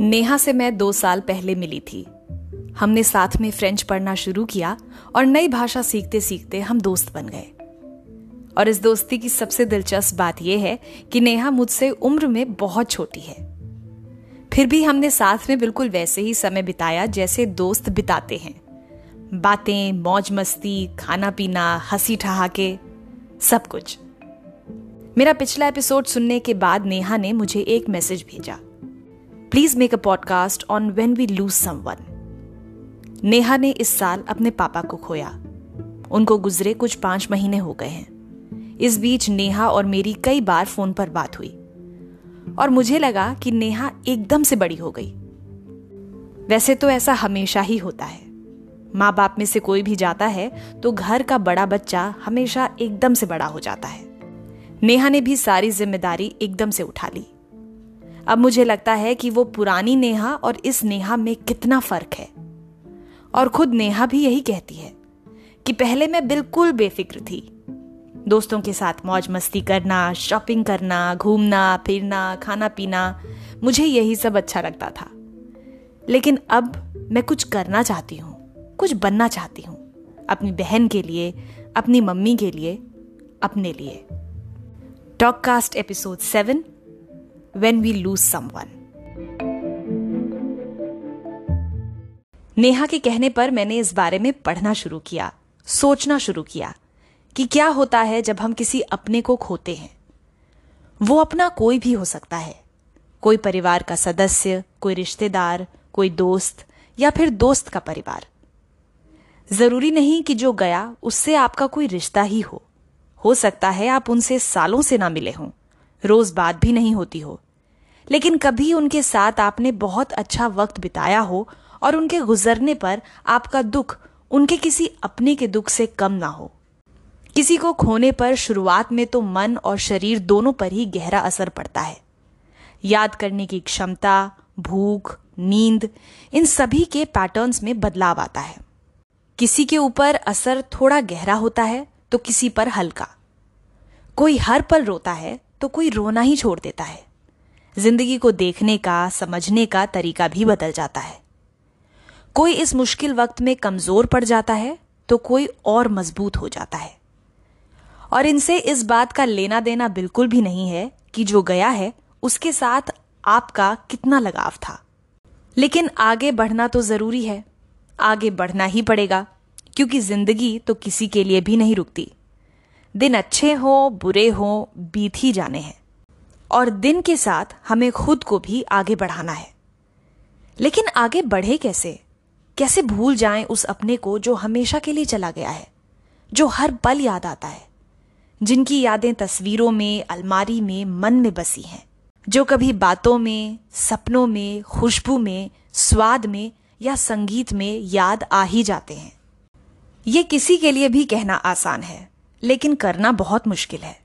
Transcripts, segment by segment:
नेहा से मैं दो साल पहले मिली थी। हमने साथ में फ्रेंच पढ़ना शुरू किया और नई भाषा सीखते सीखते हम दोस्त बन गए। और इस दोस्ती की सबसे दिलचस्प बात यह है कि नेहा मुझसे उम्र में बहुत छोटी है। फिर भी हमने साथ में बिल्कुल वैसे ही समय बिताया जैसे दोस्त बिताते हैं। बातें, मौज मस्ती, खाना पीना, हँसी ठहाके, सब कुछ। मेरा पिछला एपिसोड सुनने के बाद नेहा ने मुझे एक मैसेज भेजा। Please make a podcast on when we lose someone Neha ने इस साल अपने पापा को खोया। उनको गुजरे कुछ पाँच महीने हो गए हैं। इस बीच नेहा और मेरी कई बार फ़ोन पर बात हुई। और मुझे लगा कि नेहा एकदम से बड़ी हो गई। वैसे तो ऐसा हमेशा ही होता है। माँ बाप में से कोई भी जाता है तो घर का बड़ा बच्चा हमेशा एकदम से बड़ा हो जाता है। नेहा ने भी सारी ज़िम्मेदारी एकदम से उठा ली। अब मुझे लगता है कि वो पुरानी नेहा और इस नेहा में कितना फ़र्क है। और खुद नेहा भी यही कहती है कि पहले मैं बिल्कुल बेफिक्र थी। दोस्तों के साथ मौज मस्ती करना शॉपिंग करना, घूमना, फिरना, खाना पीना, मुझे यही सब अच्छा लगता था। लेकिन अब मैं कुछ करना चाहती हूँ, कुछ बनना चाहती हूँ, अपनी बहन के लिए, अपनी मम्मी के लिए, अपने लिए। Talkcast episode seven when we lose someone Neha के कहने पर मैंने इस बारे में पढ़ना शुरू किया, सोचना शुरू किया कि क्या होता है जब हम किसी अपने को खोते हैं। वो अपना कोई भी हो सकता है। कोई परिवार का सदस्य, कोई रिश्तेदार, कोई दोस्त या फिर दोस्त का परिवार। ज़रूरी नहीं कि जो गया, उससे आपका कोई रिश्ता ही हो। हो सकता है आप उनसे सालों से ना मिले हों। रोज बात भी नहीं होती हो। लेकिन कभी उनके साथ आपने बहुत अच्छा वक्त बिताया हो और उनके गुजरने पर आपका दुख उनके किसी अपने के दुख से कम ना हो। किसी को खोने पर शुरुआत में तो मन और शरीर दोनों पर ही गहरा असर पड़ता है। याद करने की क्षमता, भूख, नींद, इन सभी के पैटर्न्स में बदलाव आता है। किसी के ऊपर असर थोड़ा गहरा होता है तो किसी पर हल्का। कोई हर पल रोता है तो कोई रोना ही छोड़ देता है। ज़िंदगी को देखने का, समझने का तरीका भी बदल जाता है। कोई इस मुश्किल वक्त में कमज़ोर पड़ जाता है तो कोई और मज़बूत हो जाता है। और इनसे इस बात का लेना देना बिल्कुल भी नहीं है कि जो गया है, उसके साथ आपका कितना लगाव था। लेकिन आगे बढ़ना तो ज़रूरी है। आगे बढ़ना ही पड़ेगा, क्योंकि ज़िंदगी तो किसी के लिए भी नहीं रुकती। दिन अच्छे हो, बुरे हो, बीत ही जाने हैं। और दिन के साथ हमें खुद को भी आगे बढ़ाना है। लेकिन आगे बढ़े कैसे? कैसे भूल जाएँ उस अपने को जो हमेशा के लिए चला गया है? जो हर पल याद आता है। जिनकी यादें तस्वीरों में, अलमारी में, मन में बसी हैं। जो कभी बातों में, सपनों में, खुशबू में, स्वाद में या संगीत में याद आ ही जाते हैं। ये किसी के लिए भी कहना आसान है। लेकिन करना बहुत मुश्किल है।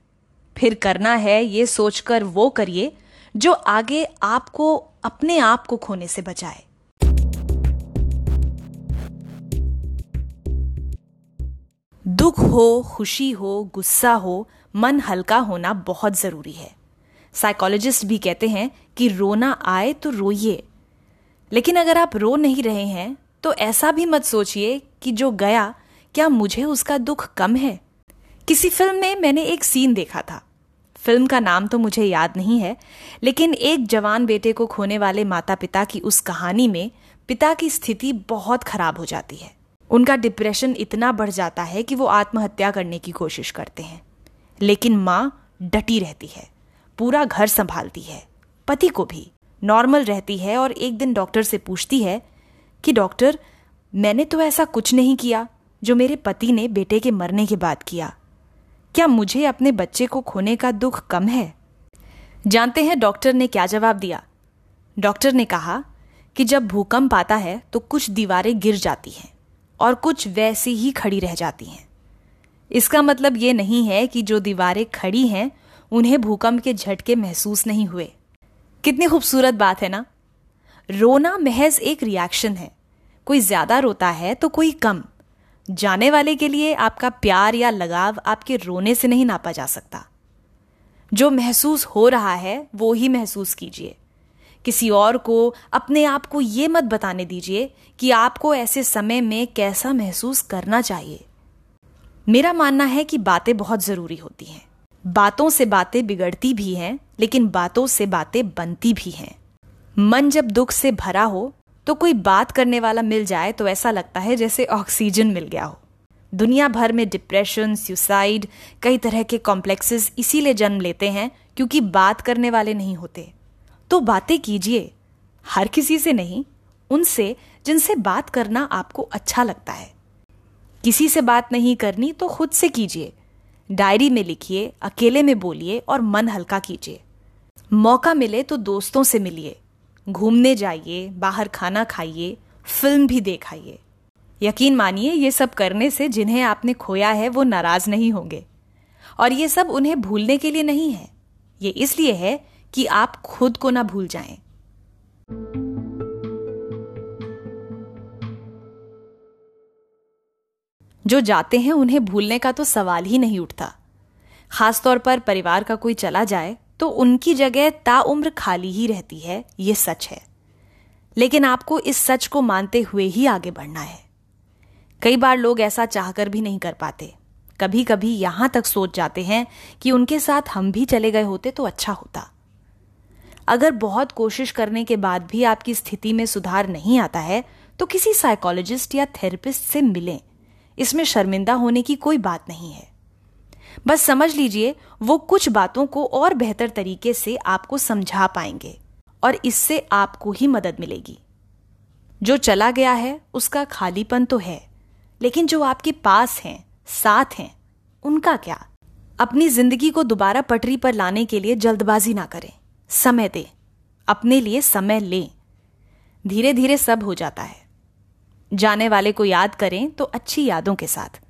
फिर करना है ये सोचकर वो करिए जो आगे आपको अपने आप को खोने से बचाए। दुख हो, खुशी हो, गुस्सा हो, मन हल्का होना बहुत ज़रूरी है। साइकोलॉजिस्ट भी कहते हैं कि रोना आए तो रोइए। लेकिन अगर आप रो नहीं रहे हैं तो ऐसा भी मत सोचिए कि जो गया, क्या मुझे उसका दुख कम है? किसी फ़िल्म में मैंने एक सीन देखा था। फ़िल्म का नाम तो मुझे याद नहीं है, लेकिन एक जवान बेटे को खोने वाले माता पिता की उस कहानी में पिता की स्थिति बहुत खराब हो जाती है। उनका डिप्रेशन इतना बढ़ जाता है कि वो आत्महत्या करने की कोशिश करते हैं। लेकिन माँ डटी रहती है, पूरा घर संभालती है, पति को भी। नॉर्मल रहती है और एक दिन डॉक्टर से पूछती है कि, डॉक्टर, मैंने तो ऐसा कुछ नहीं किया जो मेरे पति ने बेटे के मरने के बाद किया। क्या मुझे अपने बच्चे को खोने का दुख कम है? जानते हैं डॉक्टर ने क्या जवाब दिया? डॉक्टर ने कहा कि जब भूकंप आता है तो कुछ दीवारें गिर जाती हैं और कुछ वैसी ही खड़ी रह जाती हैं। इसका मतलब ये नहीं है कि जो दीवारें खड़ी हैं, उन्हें भूकंप के झटके महसूस नहीं हुए। कितनी खूबसूरत बात है ना? रोना महज एक रिएक्शन है। कोई ज़्यादा रोता है तो कोई कम। जाने वाले के लिए आपका प्यार या लगाव आपके रोने से नहीं नापा जा सकता। जो महसूस हो रहा है, वो ही महसूस कीजिए। किसी और को अपने आप को ये मत बताने दीजिए कि आपको ऐसे समय में कैसा महसूस करना चाहिए। मेरा मानना है कि बातें बहुत ज़रूरी होती हैं। बातों से बातें बिगड़ती भी हैं, लेकिन बातों से बातें बनती भी हैं। मन जब दुख से भरा हो तो कोई बात करने वाला मिल जाए तो ऐसा लगता है जैसे ऑक्सीजन मिल गया हो। दुनिया भर में डिप्रेशन सुसाइड कई तरह के कॉम्प्लेक्सेस इसीलिए जन्म लेते हैं क्योंकि बात करने वाले नहीं होते। तो बातें कीजिए। हर किसी से नहीं, उनसे जिनसे बात करना आपको अच्छा लगता है। किसी से बात नहीं करनी तो खुद से कीजिए। डायरी में लिखिए, अकेले में बोलिए और मन हल्का कीजिए। मौका मिले तो दोस्तों से मिलिए। घूमने जाइए, बाहर खाना खाइए, फ़िल्म भी देखाइए। यकीन मानिए, ये सब करने से जिन्हें आपने खोया है, वो नाराज़ नहीं होंगे। और ये सब उन्हें भूलने के लिए नहीं है। ये इसलिए है कि आप खुद को ना भूल जाएँ। जो जाते हैं, उन्हें भूलने का तो सवाल ही नहीं उठता। खासतौर पर परिवार का कोई चला जाए तो उनकी जगह ताउम्र खाली ही रहती है, ये सच है। लेकिन आपको इस सच को मानते हुए ही आगे बढ़ना है। कई बार लोग ऐसा चाहकर भी नहीं कर पाते। कभी कभी यहाँ तक सोच जाते हैं कि उनके साथ हम भी चले गए होते तो अच्छा होता। अगर बहुत कोशिश करने के बाद भी आपकी स्थिति में सुधार नहीं आता है तो किसी साइकोलॉजिस्ट या थेरेपिस्ट से मिलें। इसमें शर्मिंदा होने की कोई बात नहीं है। बस समझ लीजिए, वो कुछ बातों को और बेहतर तरीके से आपको समझा पाएँगे और इससे आपको ही मदद मिलेगी। जो चला गया है, उसका खालीपन तो है, लेकिन जो आपके पास हैं, साथ हैं, उनका क्या? अपनी ज़िंदगी को दोबारा पटरी पर लाने के लिए जल्दबाजी ना करें। समय दें, अपने लिए समय लें। धीरे धीरे सब हो जाता है। जाने वाले को याद करें तो अच्छी यादों के साथ।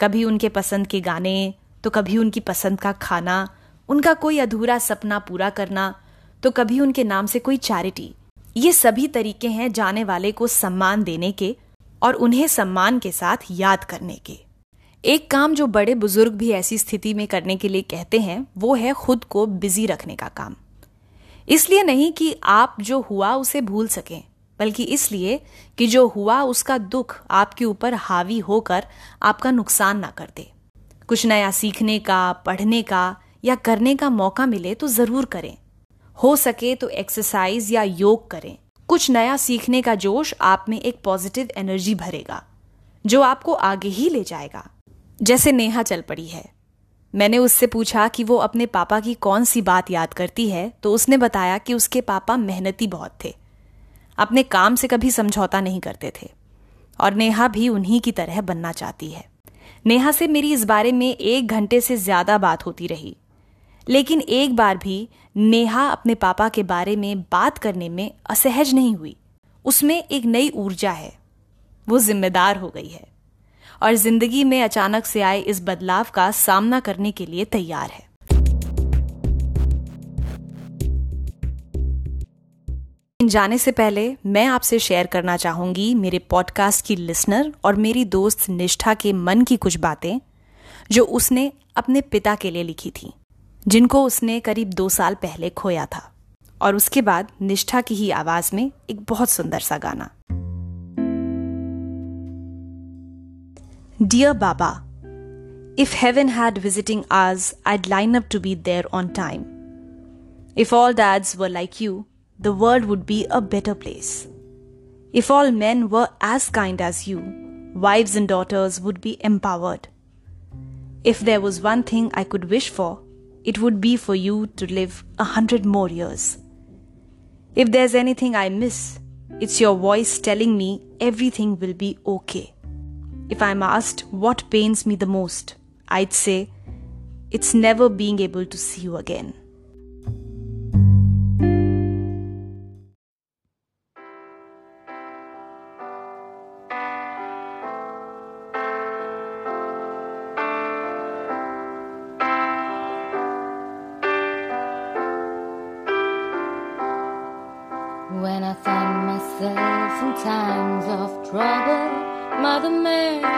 कभी उनके पसंद के गाने तो कभी उनकी पसंद का खाना, उनका कोई अधूरा सपना पूरा करना तो कभी उनके नाम से कोई चैरिटी। ये सभी तरीके हैं जाने वाले को सम्मान देने के और उन्हें सम्मान के साथ याद करने के। एक काम जो बड़े बुज़ुर्ग भी ऐसी स्थिति में करने के लिए कहते हैं, वो है खुद को बिज़ी रखने का काम। इसलिए नहीं कि आप जो हुआ उसे भूल सकें, बल्कि इसलिए कि जो हुआ उसका दुख आपके ऊपर हावी होकर आपका नुकसान ना कर दे। कुछ नया सीखने का, पढ़ने का या करने का मौका मिले तो ज़रूर करें। हो सके तो एक्सरसाइज या योग करें। कुछ नया सीखने का जोश आप में एक पॉजिटिव एनर्जी भरेगा, जो आपको आगे ही ले जाएगा। जैसे नेहा चल पड़ी है। मैंने उससे पूछा कि वो अपने पापा की कौन सी बात याद करती है तो उसने बताया कि उसके पापा मेहनती बहुत थे। अपने काम से कभी समझौता नहीं करते थे। और नेहा भी उन्हीं की तरह बनना चाहती है। नेहा से मेरी इस बारे में एक घंटे से ज़्यादा बात होती रही। लेकिन एक बार भी नेहा अपने पापा के बारे में बात करने में असहज नहीं हुई। उसमें एक नई ऊर्जा है। वो जिम्मेदार हो गई है। और ज़िंदगी में अचानक से आए इस बदलाव का सामना करने के लिए तैयार है। जाने से पहले मैं आपसे शेयर करना चाहूँगी मेरे पॉडकास्ट की लिसनर और मेरी दोस्त निष्ठा के मन की कुछ बातें, जो उसने अपने पिता के लिए लिखी थी, जिनको उसने करीब दो साल पहले खोया था। और उसके बाद निष्ठा की ही आवाज़ में एक बहुत सुंदर सा गाना। Dear baba if heaven had visiting आज I'd line up to be there on time if all dads were like you the world would be a better place. If all men were as kind as you, wives and daughters would be empowered. If there was one thing I could wish for, it would be for you to live a hundred more years. If there's anything I miss, it's your voice telling me everything will be okay. If I'm asked what pains me the most, I'd say it's never being able to see you again. the man.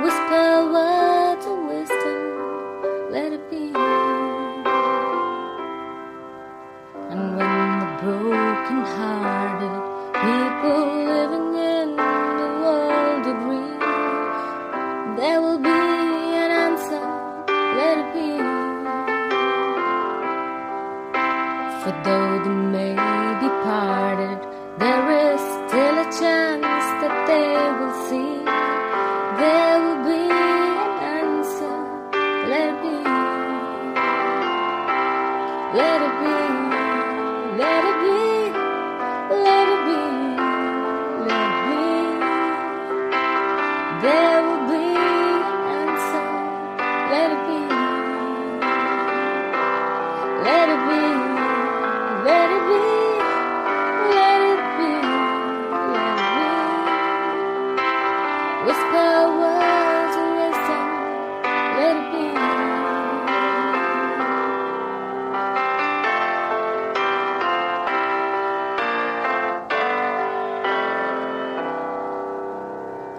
whisper